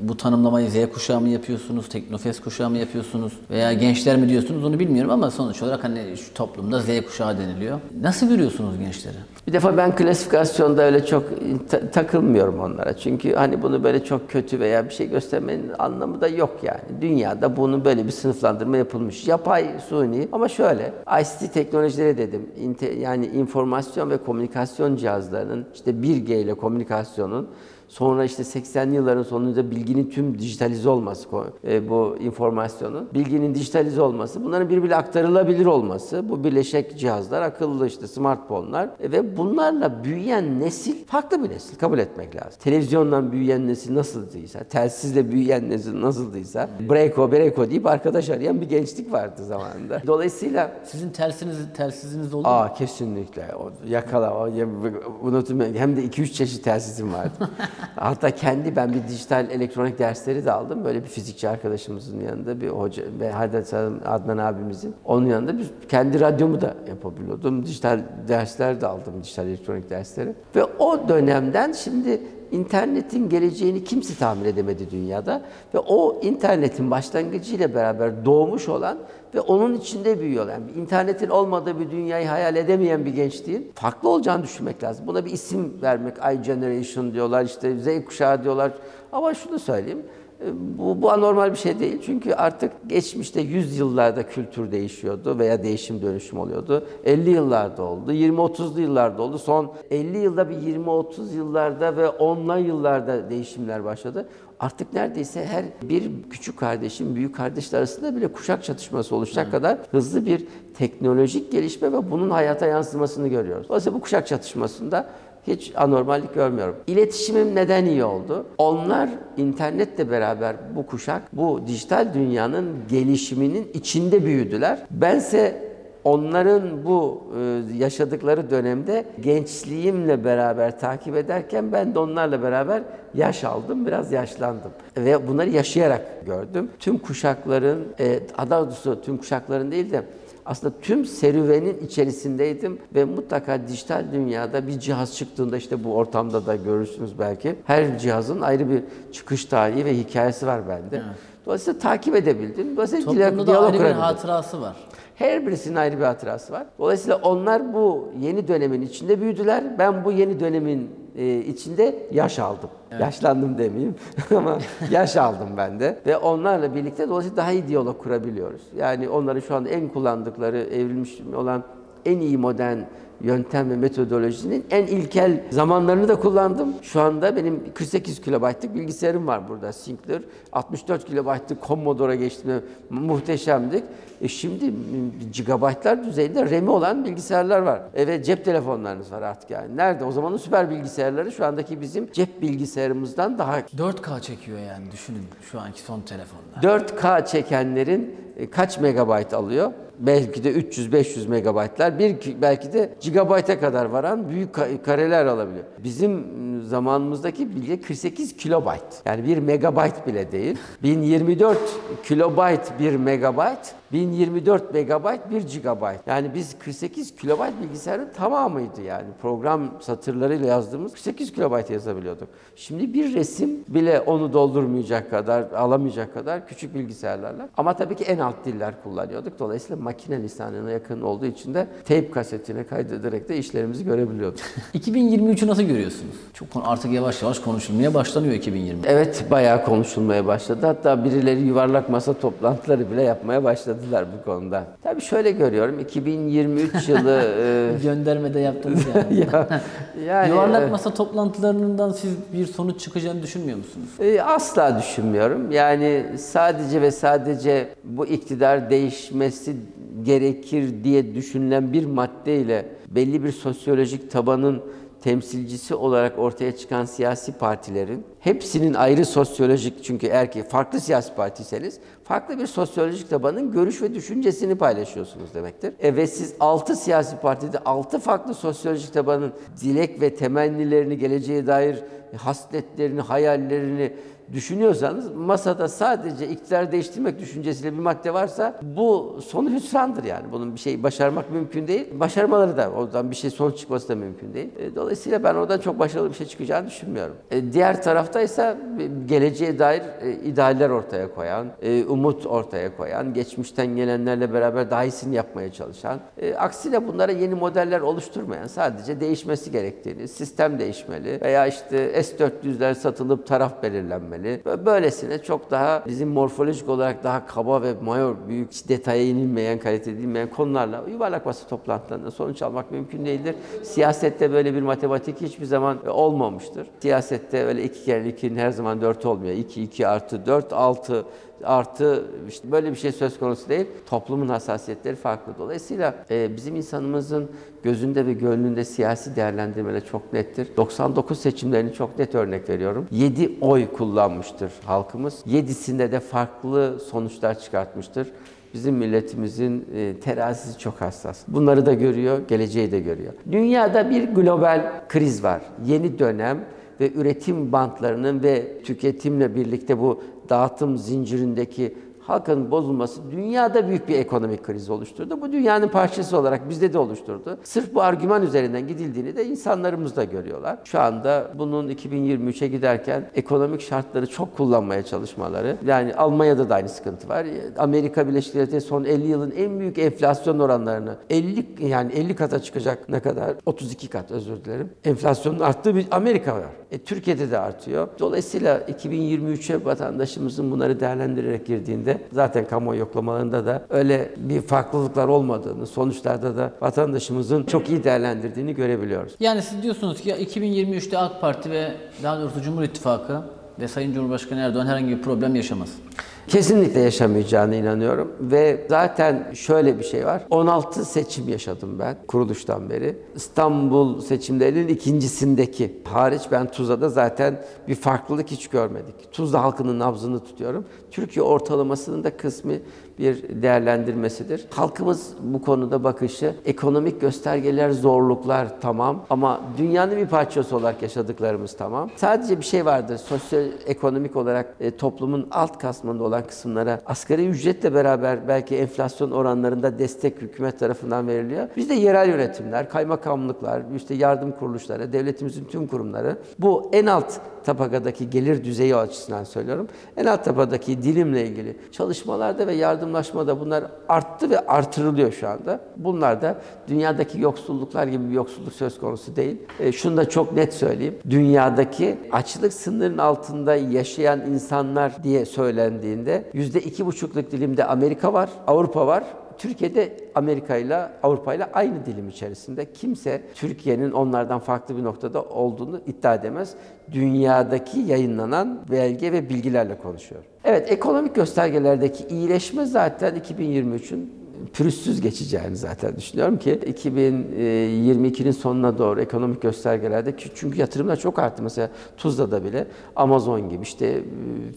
bu tanımlamayı Z kuşağı mı yapıyorsunuz, Teknofest kuşağı mı yapıyorsunuz veya gençler mi diyorsunuz onu bilmiyorum ama sonuç olarak hani şu toplumda Z kuşağı deniliyor. Nasıl görüyorsunuz gençleri? Bir defa ben klasifikasyonda öyle çok ta- takılmıyorum onlara. Çünkü hani bunu böyle çok kötü veya bir şey göstermenin anlamı da yok yani. Dünyada bunun böyle bir sınıflandırma yapılmış. Yapay, suni ama şöyle ICT teknolojileri dedim. Yani informasyon ve komünikasyon cihazlarının işte 1G ile komünikasyonun Sonra işte 80'li yılların sonunda bilginin tüm dijitalize olması, e, bu informasyonun, bilginin dijitalize olması, bunların birbirine aktarılabilir olması, bu birleşik cihazlar, akıllı işte smartphone'lar e, ve bunlarla büyüyen nesil farklı bir nesil kabul etmek lazım. Televizyondan büyüyen nesil nasıldıysa, telsizle büyüyen nesil nasıldıysa, breko breko deyip arkadaş arayan bir gençlik vardı zamanında. Dolayısıyla Sizin tersiniz, telsiziniz oldu mu? Aa kesinlikle. O, yakala. O, unutmayın. Hem de 2-3 çeşit telsizim vardı. Hatta kendi ben bir dijital elektronik dersleri de aldım. Böyle bir fizikçi arkadaşımızın yanında bir hoca ve Hadet Adnan abimizin. Onun yanında bir kendi radyomu da yapabiliyordum. Dijital dersler de aldım. Dijital elektronik dersleri. Ve o dönemden şimdi internetin geleceğini kimse tahmin edemedi dünyada ve o internetin başlangıcıyla beraber doğmuş olan ve onun içinde büyüyor. Yani internetin olmadığı bir dünyayı hayal edemeyen bir gençliğin farklı olacağını düşünmek lazım. Buna bir isim vermek, I generation diyorlar, işte Z kuşağı diyorlar. Ama şunu söyleyeyim, bu, bu anormal bir şey değil. Çünkü artık geçmişte 100 yıllarda kültür değişiyordu veya değişim dönüşüm oluyordu. 50 yıllarda oldu, 20-30'lu yıllarda oldu. Son 50 yılda bir 20-30 yıllarda ve 10'la yıllarda değişimler başladı. Artık neredeyse her bir küçük kardeşin büyük kardeşler arasında bile kuşak çatışması oluşacak kadar hızlı bir teknolojik gelişme ve bunun hayata yansımasını görüyoruz. Dolayısıyla bu kuşak çatışmasında hiç anormallik görmüyorum. İletişimim neden iyi oldu? Onlar internetle beraber bu kuşak bu dijital dünyanın gelişiminin içinde büyüdüler. Bense onların bu e, yaşadıkları dönemde gençliğimle beraber takip ederken ben de onlarla beraber yaş aldım, biraz yaşlandım. Ve bunları yaşayarak gördüm. Tüm kuşakların, e, daha doğrusu tüm kuşakların değil de aslında tüm serüvenin içerisindeydim ve mutlaka dijital dünyada bir cihaz çıktığında işte bu ortamda da görürsünüz belki. Her cihazın ayrı bir çıkış tarihi ve hikayesi var bende. Dolayısıyla takip edebildim. Dolayısıyla Toplumda da diyalog ayrı bir hatırası var. Her birisinin ayrı bir hatırası var. Dolayısıyla onlar bu yeni dönemin içinde büyüdüler. Ben bu yeni dönemin e, içinde yaş aldım. Yaşlandım demeyeyim ama yaş aldım ben de. Ve onlarla birlikte dolayısıyla daha iyi diyalog kurabiliyoruz. Yani onların şu anda en kullandıkları, evrilmiş olan en iyi modern yöntem ve metodolojinin en ilkel zamanlarını da kullandım. Şu anda benim 48 kilobaytlık bilgisayarım var burada. Sinclair 64 kilobaytlık Commodore'a geçtiğimde muhteşemdik. E şimdi gigabaytlar düzeyinde RAM'i olan bilgisayarlar var. Evet cep telefonlarınız var artık yani. Nerede? O zamanın süper bilgisayarları şu andaki bizim cep bilgisayarımızdan daha 4K çekiyor yani düşünün şu anki son telefonlar. 4K çekenlerin kaç megabayt alıyor? Belki de 300-500 megabaytlar, bir belki de gigabayta kadar varan büyük ka- kareler alabiliyor. Bizim zamanımızdaki bilgi 48 kilobayt. Yani bir megabayt bile değil. 1024 kilobayt bir megabayt, 1024 megabayt bir gigabayt. Yani biz 48 kilobayt bilgisayarın tamamıydı yani. Program satırlarıyla yazdığımız 48 kilobayt yazabiliyorduk. Şimdi bir resim bile onu doldurmayacak kadar, alamayacak kadar küçük bilgisayarlarla. Ama tabii ki en alt diller kullanıyorduk. Dolayısıyla makine lisanına yakın olduğu için de teyp kasetine kaydederek de işlerimizi görebiliyorduk. 2023'ü nasıl görüyorsunuz? Çok artık yavaş yavaş konuşulmaya başlanıyor 2020. Evet, bayağı konuşulmaya başladı. Hatta birileri yuvarlak masa toplantıları bile yapmaya başladılar bu konuda. Tabii şöyle görüyorum, 2023 yılı... e, Göndermede yaptınız yani. ya, yani, Yuvarlak e, masa toplantılarından siz bir sonuç çıkacağını düşünmüyor musunuz? E, Asla düşünmüyorum. Yani sadece ve sadece bu iktidar değişmesi gerekir diye düşünülen bir maddeyle belli bir sosyolojik tabanın temsilcisi olarak ortaya çıkan siyasi partilerin hepsinin ayrı sosyolojik çünkü ki farklı siyasi partiyseniz farklı bir sosyolojik tabanın görüş ve düşüncesini paylaşıyorsunuz demektir. E ve siz 6 siyasi partide 6 farklı sosyolojik tabanın dilek ve temennilerini geleceğe dair hasletlerini, hayallerini düşünüyorsanız masada sadece iktidar değiştirmek düşüncesiyle bir madde varsa bu sonu hüsrandır yani. Bunun bir şey başarmak mümkün değil. Başarmaları da oradan bir şey sonuç çıkması da mümkün değil. E, Dolayısıyla ben oradan çok başarılı bir şey çıkacağını düşünmüyorum. E, Diğer tarafta ise geleceğe dair e, idealler ortaya koyan, umut ortaya koyan, geçmişten gelenlerle beraber daha iyisini yapmaya çalışan, aksine bunlara yeni modeller oluşturmayan, sadece değişmesi gerektiğini, sistem değişmeli veya işte S-400'ler satılıp taraf belirlenmeli. Böyle- Böylesine çok daha bizim morfolojik olarak daha kaba ve mayor, büyük detaya inilmeyen, kalite edilmeyen konularla yuvarlak masa toplantılarında sonuç almak mümkün değildir. Siyasette böyle bir matematik hiçbir zaman olmamıştır. Siyasette öyle iki kere ikinin her zaman dört olmuyor. İki, iki artı dört, altı artı işte böyle bir şey söz konusu değil. Toplumun hassasiyetleri farklı. Dolayısıyla e, bizim insanımızın gözünde ve gönlünde siyasi değerlendirmeler çok nettir. 99 seçimlerini çok net örnek veriyorum. 7 oy kullanmıştır halkımız. 7'sinde de farklı sonuçlar çıkartmıştır. Bizim milletimizin e, terazisi çok hassas. Bunları da görüyor, geleceği de görüyor. Dünyada bir global kriz var. Yeni dönem ve üretim bantlarının ve tüketimle birlikte bu dağıtım zincirindeki halkın bozulması dünyada büyük bir ekonomik kriz oluşturdu. Bu dünyanın parçası olarak bizde de oluşturdu. Sırf bu argüman üzerinden gidildiğini de insanlarımız da görüyorlar. Şu anda bunun 2023'e giderken ekonomik şartları çok kullanmaya çalışmaları. Yani Almanya'da da aynı sıkıntı var. Amerika Birleşik Devletleri son 50 yılın en büyük enflasyon oranlarını 50 yani 50 kata çıkacak ne kadar? 32 kat özür dilerim. Enflasyonun arttığı bir Amerika var. E, Türkiye'de de artıyor. Dolayısıyla 2023'e vatandaşımızın bunları değerlendirerek girdiğinde zaten kamuoyu yoklamalarında da öyle bir farklılıklar olmadığını, sonuçlarda da vatandaşımızın çok iyi değerlendirdiğini görebiliyoruz. Yani siz diyorsunuz ki ya 2023'te AK Parti ve daha doğrusu Cumhur İttifakı ve Sayın Cumhurbaşkanı Erdoğan herhangi bir problem yaşamaz. Kesinlikle yaşamayacağına inanıyorum ve zaten şöyle bir şey var. 16 seçim yaşadım ben kuruluştan beri. İstanbul seçimlerinin ikincisindeki hariç ben Tuzla'da zaten bir farklılık hiç görmedik. Tuzla halkının nabzını tutuyorum. Türkiye ortalamasının da kısmı bir değerlendirmesidir. Halkımız bu konuda bakışı ekonomik göstergeler, zorluklar tamam ama dünyanın bir parçası olarak yaşadıklarımız tamam. Sadece bir şey vardır. Sosyoekonomik olarak e, toplumun alt kasmında olan kısımlara asgari ücretle beraber belki enflasyon oranlarında destek hükümet tarafından veriliyor. Bizde yerel yönetimler, kaymakamlıklar, işte yardım kuruluşları, devletimizin tüm kurumları bu en alt tabakadaki gelir düzeyi açısından söylüyorum. En alt tabakadaki dilimle ilgili çalışmalarda ve yardımlaşmada bunlar arttı ve artırılıyor şu anda. Bunlar da dünyadaki yoksulluklar gibi bir yoksulluk söz konusu değil. E, şunu da çok net söyleyeyim. Dünyadaki açlık sınırının altında yaşayan insanlar diye söylendiğinde yüzde iki buçukluk dilimde Amerika var, Avrupa var. Türkiye'de Amerika ile Avrupa ile aynı dilim içerisinde. Kimse Türkiye'nin onlardan farklı bir noktada olduğunu iddia edemez. Dünyadaki yayınlanan belge ve bilgilerle konuşuyor. Evet, ekonomik göstergelerdeki iyileşme zaten 2023'ün pürüzsüz geçeceğini zaten düşünüyorum ki 2022'nin sonuna doğru ekonomik göstergelerde çünkü yatırımlar çok arttı. Mesela Tuzla'da bile Amazon gibi işte e,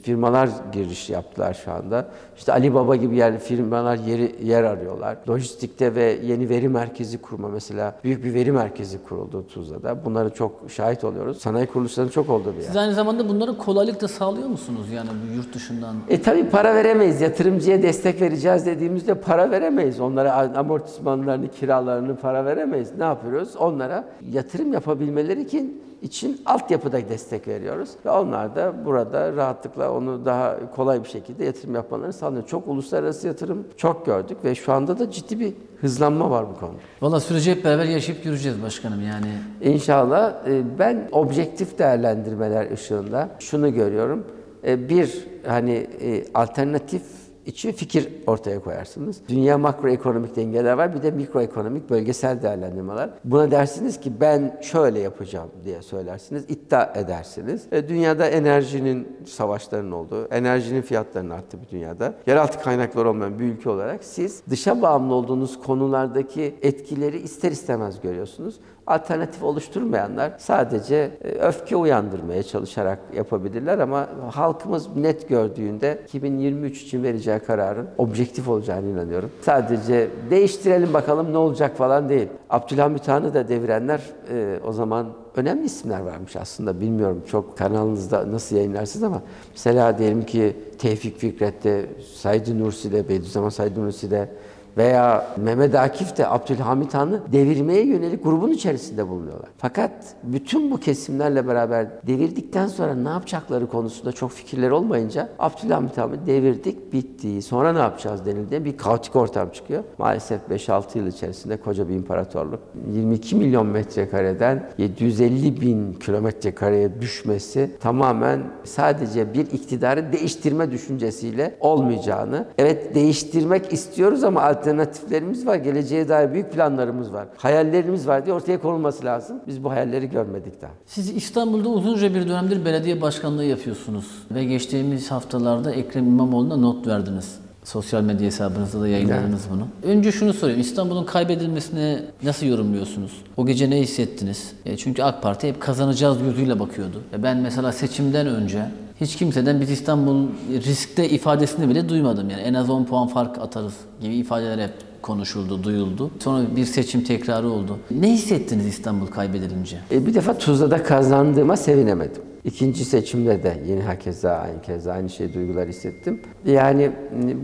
firmalar giriş yaptılar şu anda. İşte Alibaba gibi yer firmalar yeri yer arıyorlar. Lojistikte ve yeni veri merkezi kurma mesela büyük bir veri merkezi kuruldu Tuzla'da. Bunları çok şahit oluyoruz. Sanayi kuruluşlarının çok olduğu bir yer. Siz aynı zamanda bunları kolaylıkla sağlıyor musunuz yani yurt dışından? E tabii para veremeyiz. Yatırımcıya destek vereceğiz dediğimizde para veremeyiz. Veremeyiz. Onlara amortismanlarını, kiralarını para veremeyiz. Ne yapıyoruz? Onlara yatırım yapabilmeleri için için altyapıda destek veriyoruz. Ve onlar da burada rahatlıkla onu daha kolay bir şekilde yatırım yapmalarını sağlıyor. Çok uluslararası yatırım çok gördük ve şu anda da ciddi bir hızlanma var bu konuda. Valla süreci hep beraber yaşayıp göreceğiz başkanım yani. İnşallah e, ben objektif değerlendirmeler ışığında şunu görüyorum. E, Bir hani e, alternatif için fikir ortaya koyarsınız. Dünya makroekonomik dengeler var, bir de mikroekonomik bölgesel değerlendirmeler. Buna dersiniz ki ben şöyle yapacağım diye söylersiniz, iddia edersiniz. E, dünyada enerjinin savaşların olduğu, enerjinin fiyatlarının arttığı bir dünyada, yeraltı kaynakları olmayan bir ülke olarak siz dışa bağımlı olduğunuz konulardaki etkileri ister istemez görüyorsunuz. Alternatif oluşturmayanlar sadece e, öfke uyandırmaya çalışarak yapabilirler ama halkımız net gördüğünde 2023 için vereceği kararın objektif olacağını inanıyorum. Sadece değiştirelim bakalım ne olacak falan değil. Abdülhamit Han'ı da devirenler e, o zaman önemli isimler varmış aslında. Bilmiyorum çok kanalınızda nasıl yayınlarsınız ama mesela diyelim ki Tevfik Fikret'te, Said Nursi'de, Bediüzzaman Said Nursi'de veya Mehmet Akif de Abdülhamit Han'ı devirmeye yönelik grubun içerisinde bulunuyorlar. Fakat bütün bu kesimlerle beraber devirdikten sonra ne yapacakları konusunda çok fikirler olmayınca Abdülhamit Han'ı devirdik, bitti. Sonra ne yapacağız denildiğinde bir kaotik ortam çıkıyor. Maalesef 5-6 yıl içerisinde koca bir imparatorluk. 22 milyon metrekareden 750 bin kilometre kareye düşmesi tamamen sadece bir iktidarı değiştirme düşüncesiyle olmayacağını, evet değiştirmek istiyoruz ama alternatiflerimiz var, geleceğe dair büyük planlarımız var, hayallerimiz var diye ortaya konulması lazım. Biz bu hayalleri görmedik daha. Siz İstanbul'da uzunca bir dönemdir belediye başkanlığı yapıyorsunuz ve geçtiğimiz haftalarda Ekrem İmamoğlu'na not verdiniz. Sosyal medya hesabınızda da yayınladınız bunu. Önce şunu sorayım. İstanbul'un kaybedilmesini nasıl yorumluyorsunuz? O gece ne hissettiniz? E, çünkü AK Parti hep kazanacağız gözüyle bakıyordu. E, ben mesela seçimden önce hiç kimseden biz İstanbul riskte ifadesini bile duymadım. Yani en az 10 puan fark atarız gibi ifadeler hep konuşuldu, duyuldu. Sonra bir seçim tekrarı oldu. Ne hissettiniz İstanbul kaybedilince? E, bir defa Tuzla'da kazandığıma sevinemedim. İkinci seçimde de yine hakeza aynı kez aynı şey duygular hissettim. Yani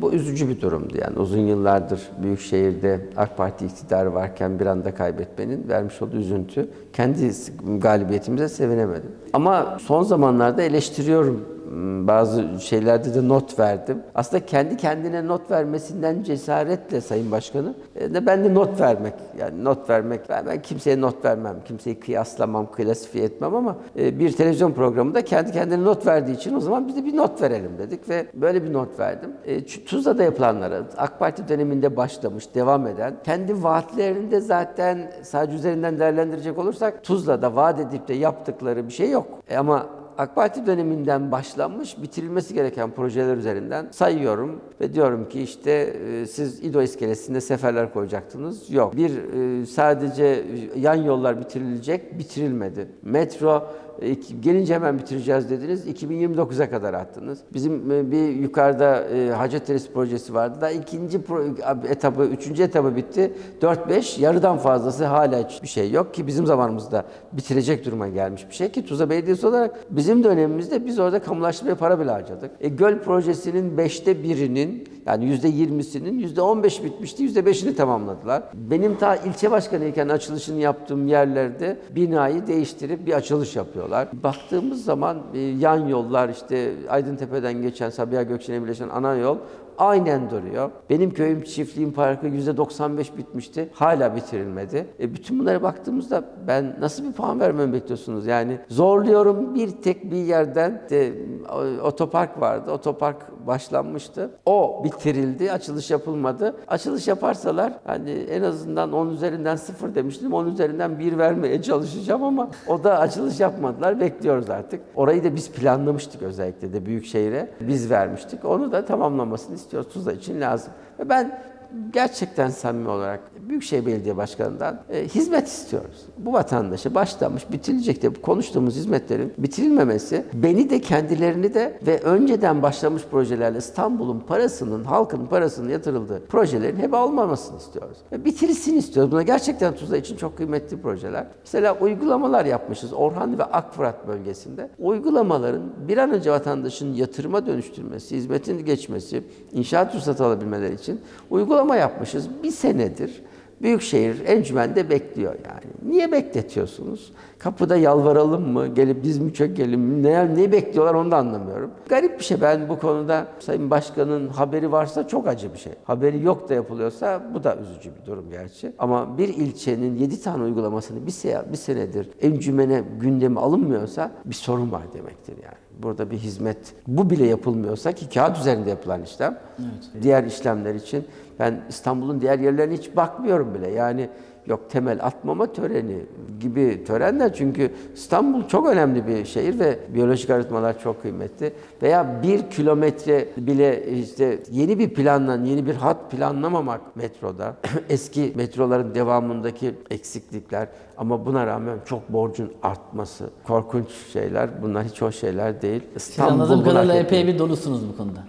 bu üzücü bir durumdu. Yani uzun yıllardır büyük şehirde AK Parti iktidarı varken bir anda kaybetmenin vermiş olduğu üzüntü. Kendi galibiyetimize sevinemedim. Ama son zamanlarda eleştiriyorum bazı şeylerde de not verdim. Aslında kendi kendine not vermesinden cesaretle Sayın Başkanı de ben de not vermek. Yani not vermek. Ben, kimseye not vermem. Kimseyi kıyaslamam, klasifiye etmem ama bir televizyon programında kendi kendine not verdiği için o zaman biz de bir not verelim dedik ve böyle bir not verdim. Tuzla'da yapılanlara AK Parti döneminde başlamış, devam eden, kendi vaatlerini de zaten sadece üzerinden değerlendirecek olursak Tuzla'da vaat edip de yaptıkları bir şey yok. E ama AK Parti döneminden başlanmış bitirilmesi gereken projeler üzerinden sayıyorum ve diyorum ki işte e, siz İdo iskelesinde seferler koyacaktınız. Yok. Bir e, sadece yan yollar bitirilecek, bitirilmedi. Metro gelince hemen bitireceğiz dediniz. 2029'a kadar attınız. Bizim bir yukarıda Hacettepe projesi vardı. Daha ikinci etabı, üçüncü etabı bitti. 4-5 yarıdan fazlası hala hiçbir şey yok ki bizim zamanımızda bitirecek duruma gelmiş bir şey ki Tuzla Belediyesi olarak bizim dönemimizde biz orada kamulaştırmaya para bile harcadık. E, göl projesinin beşte birinin yani yüzde yirmisinin yüzde on beş bitmişti, yüzde beşini tamamladılar. Benim ta ilçe başkanıyken açılışını yaptığım yerlerde binayı değiştirip bir açılış yapıyorlar. Baktığımız zaman e, yan yollar işte Aydıntepe'den geçen Sabiha Gökçen'e birleşen ana yol aynen duruyor. Benim köyüm çiftliğim parkı %95 bitmişti. Hala bitirilmedi. E bütün bunlara baktığımızda ben nasıl bir puan vermemi bekliyorsunuz? Yani zorluyorum bir tek bir yerden de, otopark vardı. Otopark başlanmıştı. O bitirildi. Açılış yapılmadı. Açılış yaparsalar hani en azından 10 üzerinden 0 demiştim. 10 üzerinden 1 vermeye çalışacağım ama o da açılış yapmadılar. Bekliyoruz artık. Orayı da biz planlamıştık özellikle de büyük şehire. Biz vermiştik. Onu da tamamlamasını. Tuzla için lazım. Ve ben gerçekten samimi olarak Büyükşehir Belediye Başkanı'ndan e, hizmet istiyoruz. Bu vatandaşa başlamış, bitirilecek de konuştuğumuz hizmetlerin bitirilmemesi, beni de kendilerini de ve önceden başlamış projelerle İstanbul'un parasının, halkın parasının yatırıldığı projelerin heba olmamasını istiyoruz. Ve bitirilsin istiyoruz. Buna gerçekten Tuzla için çok kıymetli projeler. Mesela uygulamalar yapmışız Orhan ve Akfırat bölgesinde. Uygulamaların bir an önce vatandaşın yatırıma dönüştürmesi, hizmetin geçmesi, inşaat ruhsatı alabilmeleri için uygulama yapmışız. Bir senedir Büyükşehir encümende bekliyor yani. Niye bekletiyorsunuz? Kapıda yalvaralım mı? Gelip biz mi çökelim mi? Ne, ne bekliyorlar onu da anlamıyorum. Garip bir şey. Ben bu konuda Sayın Başkan'ın haberi varsa çok acı bir şey. Haberi yok da yapılıyorsa bu da üzücü bir durum gerçi. Ama bir ilçenin 7 tane uygulamasını bir, se bir senedir encümene gündeme alınmıyorsa bir sorun var demektir yani. Burada bir hizmet, bu bile yapılmıyorsa ki kağıt üzerinde yapılan işlem, diğer işlemler için ben İstanbul'un diğer yerlerine hiç bakmıyorum bile. Yani yok temel atmama töreni gibi törenler çünkü İstanbul çok önemli bir şehir ve biyolojik arıtmalar çok kıymetli. Veya bir kilometre bile işte yeni bir planlan, yeni bir hat planlamamak metroda. Eski metroların devamındaki eksiklikler ama buna rağmen çok borcun artması. Korkunç şeyler. Bunlar hiç hoş şeyler değil. Siz anladığım kadarıyla epey bir dolusunuz bu konuda.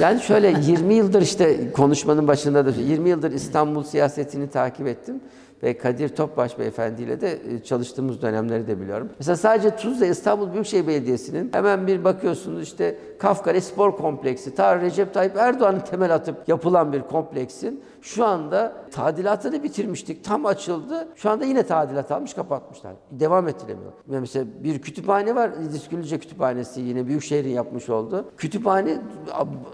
Yani şöyle 20 yıldır işte konuşmanın başında da 20 yıldır İstanbul siyasetini takip ettim ve Kadir Topbaş Beyefendi ile de e, çalıştığımız dönemleri de biliyorum. Mesela sadece Tuzla İstanbul Büyükşehir Belediyesi'nin hemen bir bakıyorsunuz işte Kafkale Spor Kompleksi, ta Recep Tayyip Erdoğan'ın temel atıp yapılan bir kompleksin şu anda tadilatını bitirmiştik. Tam açıldı. Şu anda yine tadilat almış kapatmışlar. Devam ettiremiyor. Mesela bir kütüphane var. İdris Gülüce Kütüphanesi yine Büyükşehir'in yapmış olduğu. Kütüphane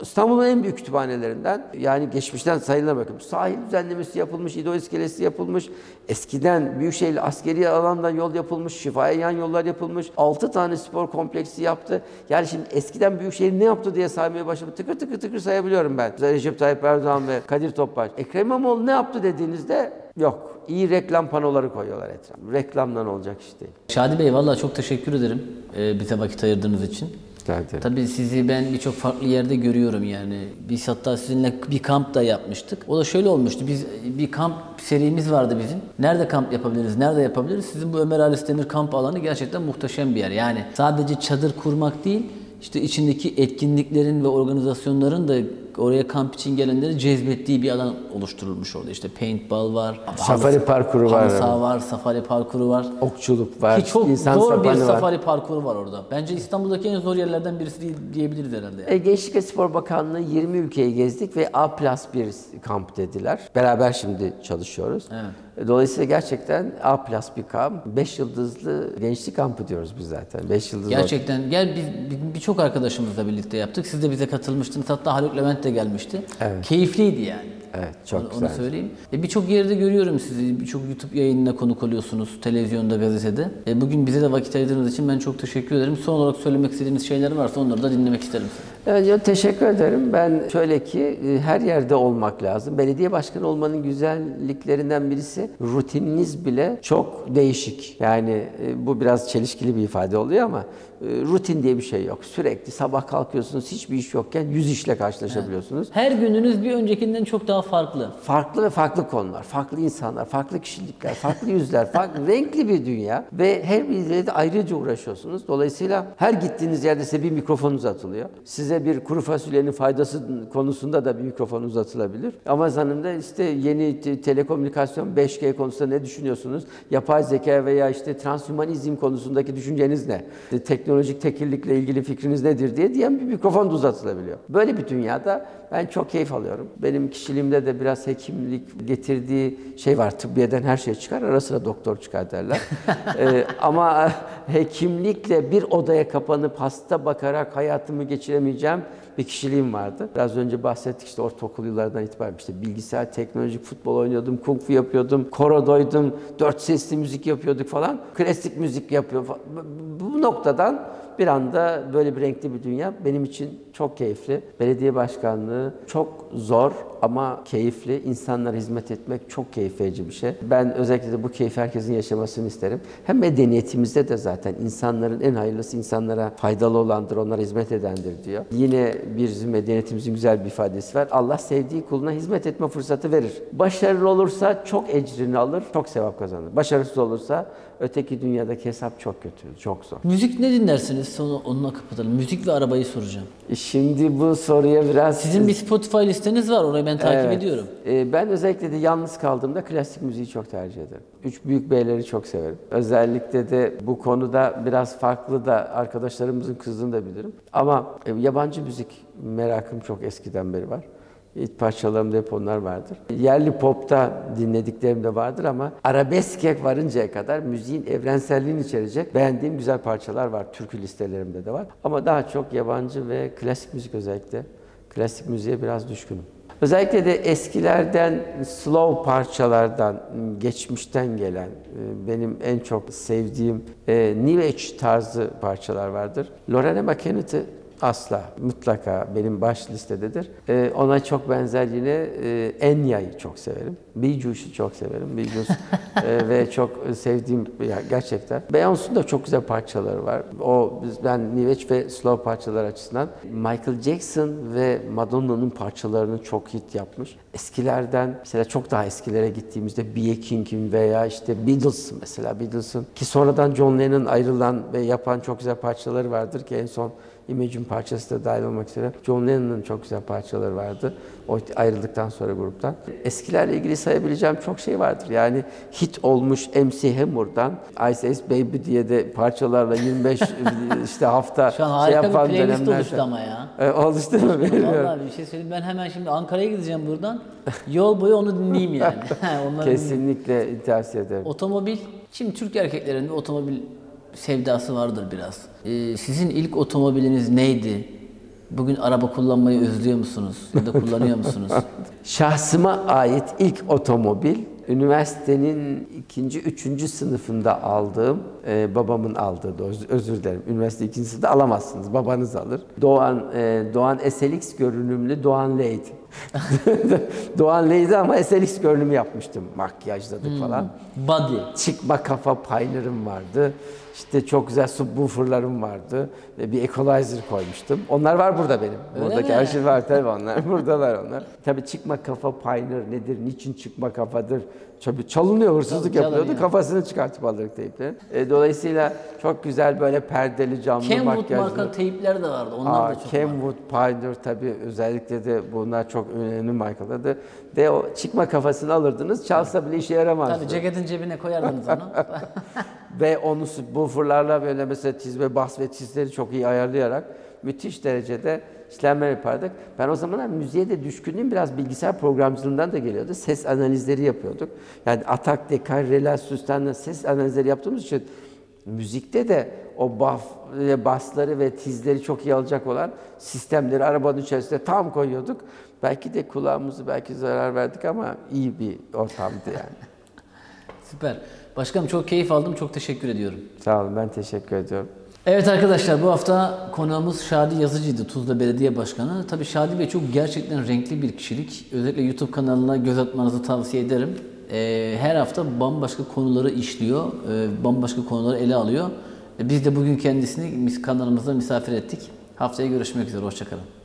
İstanbul'un en büyük kütüphanelerinden. Yani geçmişten sayılan bakın. Sahil düzenlemesi yapılmış, İdo iskelesi yapılmış. Eskiden Büyükşehir askeri alandan yol yapılmış, şifaya yan yollar yapılmış. 6 tane spor kompleksi yaptı. Yani şimdi eskiden Büyükşehir ne yaptı diye saymaya başladım. Tıkır tıkır tıkır sayabiliyorum ben. Recep Tayyip Erdoğan ve Kadir Topbaş. Ekrem İmamoğlu ne yaptı dediğinizde yok. İyi reklam panoları koyuyorlar etrafına. Reklamdan olacak iş değil. Şadi Bey vallahi çok teşekkür ederim e, bize vakit ayırdığınız için. Ederim. Tabii sizi ben birçok farklı yerde görüyorum yani. Biz hatta sizinle bir kamp da yapmıştık. O da şöyle olmuştu. Biz bir kamp serimiz vardı bizim. Nerede kamp yapabiliriz? Nerede yapabiliriz? Sizin bu Ömer Halis Demir kamp alanı gerçekten muhteşem bir yer. Yani sadece çadır kurmak değil, işte içindeki etkinliklerin ve organizasyonların da oraya kamp için gelenleri cezbettiği bir alan oluşturulmuş orada. İşte paintball var, Safari halı- parkuru var. halı var, safari parkuru var. Okçuluk var. Ki çok insan zor bir sapanı var. safari parkuru var orada. Bence İstanbul'daki en zor yerlerden birisi diyebiliriz herhalde. yani. E, Gençlik ve Spor Bakanlığı 20 ülkeyi gezdik ve A plus bir kamp dediler. Beraber şimdi çalışıyoruz. E, Dolayısıyla gerçekten A plus bir kamp. 5 yıldızlı gençlik kampı diyoruz biz zaten. 5 yıldızlı. Gerçekten gel biz birçok arkadaşımızla birlikte yaptık. Siz de bize katılmıştınız. Hatta Haluk Levent de gelmişti. Keyifliydi yani. Evet çok Onu, güzel. onu söyleyeyim. E, birçok yerde görüyorum sizi. Birçok YouTube yayınına konuk oluyorsunuz. Televizyonda, gazetede. E, bugün bize de vakit ayırdığınız için ben çok teşekkür ederim. Son olarak söylemek istediğiniz şeyler varsa onları da dinlemek isterim. Evet, ya teşekkür ederim. Ben şöyle ki e, her yerde olmak lazım. Belediye başkanı olmanın güzelliklerinden birisi rutininiz bile çok değişik. Yani e, bu biraz çelişkili bir ifade oluyor ama rutin diye bir şey yok. Sürekli sabah kalkıyorsunuz hiçbir iş yokken yüz işle karşılaşabiliyorsunuz. Her gününüz bir öncekinden çok daha farklı. Farklı ve farklı konular, farklı insanlar, farklı kişilikler, farklı yüzler, farklı renkli bir dünya ve her biriyle de ayrıca uğraşıyorsunuz. Dolayısıyla her gittiğiniz yerde size bir mikrofon uzatılıyor. Size bir kuru fasulyenin faydası konusunda da bir mikrofon uzatılabilir. Amazon'un da işte yeni te- telekomünikasyon 5G konusunda ne düşünüyorsunuz? Yapay zeka veya işte transhumanizm konusundaki düşünceniz ne? İşte teknolojik tekillikle ilgili fikriniz nedir diye diyen bir mikrofon da uzatılabiliyor. Böyle bir dünyada ben çok keyif alıyorum. Benim kişiliğimde de biraz hekimlik getirdiği şey var. Tıbbiyeden her şey çıkar, ara sıra doktor çıkar derler. Ee, ama hekimlikle bir odaya kapanıp hasta bakarak hayatımı geçiremeyeceğim bir kişiliğim vardı. Biraz önce bahsettik işte ortaokul yıllarından itibaren işte bilgisayar, teknolojik futbol oynuyordum, kung fu yapıyordum, korodoydum, dört sesli müzik yapıyorduk falan. Klasik müzik yapıyor falan. Bu noktadan bir anda böyle bir renkli bir dünya benim için çok keyifli. Belediye başkanlığı çok zor ama keyifli. İnsanlara hizmet etmek çok keyif verici bir şey. Ben özellikle de bu keyfi herkesin yaşamasını isterim. Hem medeniyetimizde de zaten insanların en hayırlısı insanlara faydalı olandır, onlara hizmet edendir diyor. Yine bir medeniyetimizin güzel bir ifadesi var. Allah sevdiği kuluna hizmet etme fırsatı verir. Başarılı olursa çok ecrini alır, çok sevap kazanır. Başarısız olursa öteki dünyadaki hesap çok kötü, çok zor. Müzik ne dinlersiniz? Sonra onunla kapatalım. Müzik ve arabayı soracağım. Şimdi bu soruya biraz... Sizin bir Spotify listeniz var. Orayı ben takip Evet. ediyorum. Ee, ben özellikle de yalnız kaldığımda klasik müziği çok tercih ederim. Üç büyük beyleri çok severim. Özellikle de bu konuda biraz farklı da arkadaşlarımızın kızdığını da bilirim. Ama e, yabancı müzik merakım çok eskiden beri var. İlk parçalarımda hep onlar vardır. Yerli popta dinlediklerim de vardır ama arabeske varıncaya kadar müziğin evrenselliğini içerecek beğendiğim güzel parçalar var. Türkü listelerimde de var. Ama daha çok yabancı ve klasik müzik özellikle. Klasik müziğe biraz düşkünüm. Özellikle de eskilerden, slow parçalardan, geçmişten gelen, e, benim en çok sevdiğim e, New Age tarzı parçalar vardır. Lorena McKennett'i asla, mutlaka benim baş listededir. E, ona çok benzer yine e, Enya'yı çok severim. Gees'i çok severim. Gees e, ve çok sevdiğim ya gerçekten. Beyoncé'nun da çok güzel parçaları var. O ben New Age ve slow parçalar açısından Michael Jackson ve Madonna'nın parçalarını çok hit yapmış. Eskilerden mesela çok daha eskilere gittiğimizde B.A. King'in veya işte Beatles mesela Beatles'ın ki sonradan John Lennon ayrılan ve yapan çok güzel parçaları vardır ki en son Imagine parçası da dahil olmak üzere John Lennon'ın çok güzel parçaları vardı. O ayrıldıktan sonra gruptan. Eskilerle ilgili sayabileceğim çok şey vardır. Yani hit olmuş MC Hammer'dan Ice Ice Baby diye de parçalarla 25 işte hafta Şu an şey harika yapan bir playlist dönemlerde. oluştu ama ya. E, oluştu mu bilmiyorum. Vallahi bir şey söyleyeyim. Ben hemen şimdi Ankara'ya gideceğim buradan. Yol boyu onu dinleyeyim yani. Onları. Kesinlikle tavsiye ederim. Otomobil, şimdi Türk erkeklerinde otomobil sevdası vardır biraz. Ee, sizin ilk otomobiliniz neydi? Bugün araba kullanmayı özlüyor musunuz? Ya da kullanıyor musunuz? Şahsıma ait ilk otomobil üniversitenin ikinci, üçüncü sınıfında aldığım, e, babamın aldığı, doğrusu, özür dilerim. Üniversite ikinci sınıfta alamazsınız, babanız alır. Doğan, e, Doğan SLX görünümlü Doğan Leydi. Doğan Leydi ama SLX görünümü yapmıştım. Makyajladık falan. Body. Çıkma kafa Pioneer'ım vardı. İşte çok güzel subwoofer'larım vardı. Bir equalizer koymuştum. Onlar var burada benim. Öyle Buradaki mi? şey var tabii onlar. Buradalar onlar. Tabii çıkma kafa Pioneer nedir? Niçin çıkma kafadır? Tabii çalınıyor, hırsızlık Tabii, yapılıyordu. çalınıyor. Kafasını çıkartıp alırdık teypleri. E, dolayısıyla çok güzel böyle perdeli camlı Kenwood makyajlı. marka teypler de vardı. Onlar Aa, da çok. Kenwood, Pioneer tabii özellikle de bunlar çok önemli markalardı. Ve o çıkma kafasını alırdınız, çalsa bile işe yaramazdı. Tabii ceketin cebine koyardınız onu. Ve onu bufferlarla böyle mesela tiz ve bas ve tizleri çok iyi ayarlayarak müthiş derecede işlemler yapardık. Ben o zamanlar müziğe de düşkünlüğüm biraz bilgisayar programcılığından da geliyordu. Ses analizleri yapıyorduk. Yani atak, dekar, relasüsten ses analizleri yaptığımız için müzikte de o baf, basları ve tizleri çok iyi alacak olan sistemleri arabanın içerisinde tam koyuyorduk. Belki de kulağımızı belki zarar verdik ama iyi bir ortamdı yani. Süper. Başkanım çok keyif aldım. Çok teşekkür ediyorum. Sağ olun ben teşekkür ediyorum. Evet arkadaşlar bu hafta konuğumuz Şadi Yazıcı'ydı. Tuzla Belediye Başkanı. Tabii Şadi Bey çok gerçekten renkli bir kişilik. Özellikle YouTube kanalına göz atmanızı tavsiye ederim. Ee, her hafta bambaşka konuları işliyor. e, bambaşka konuları ele alıyor. E, Biz de bugün kendisini kanalımızda misafir ettik. Haftaya görüşmek üzere. Hoşçakalın.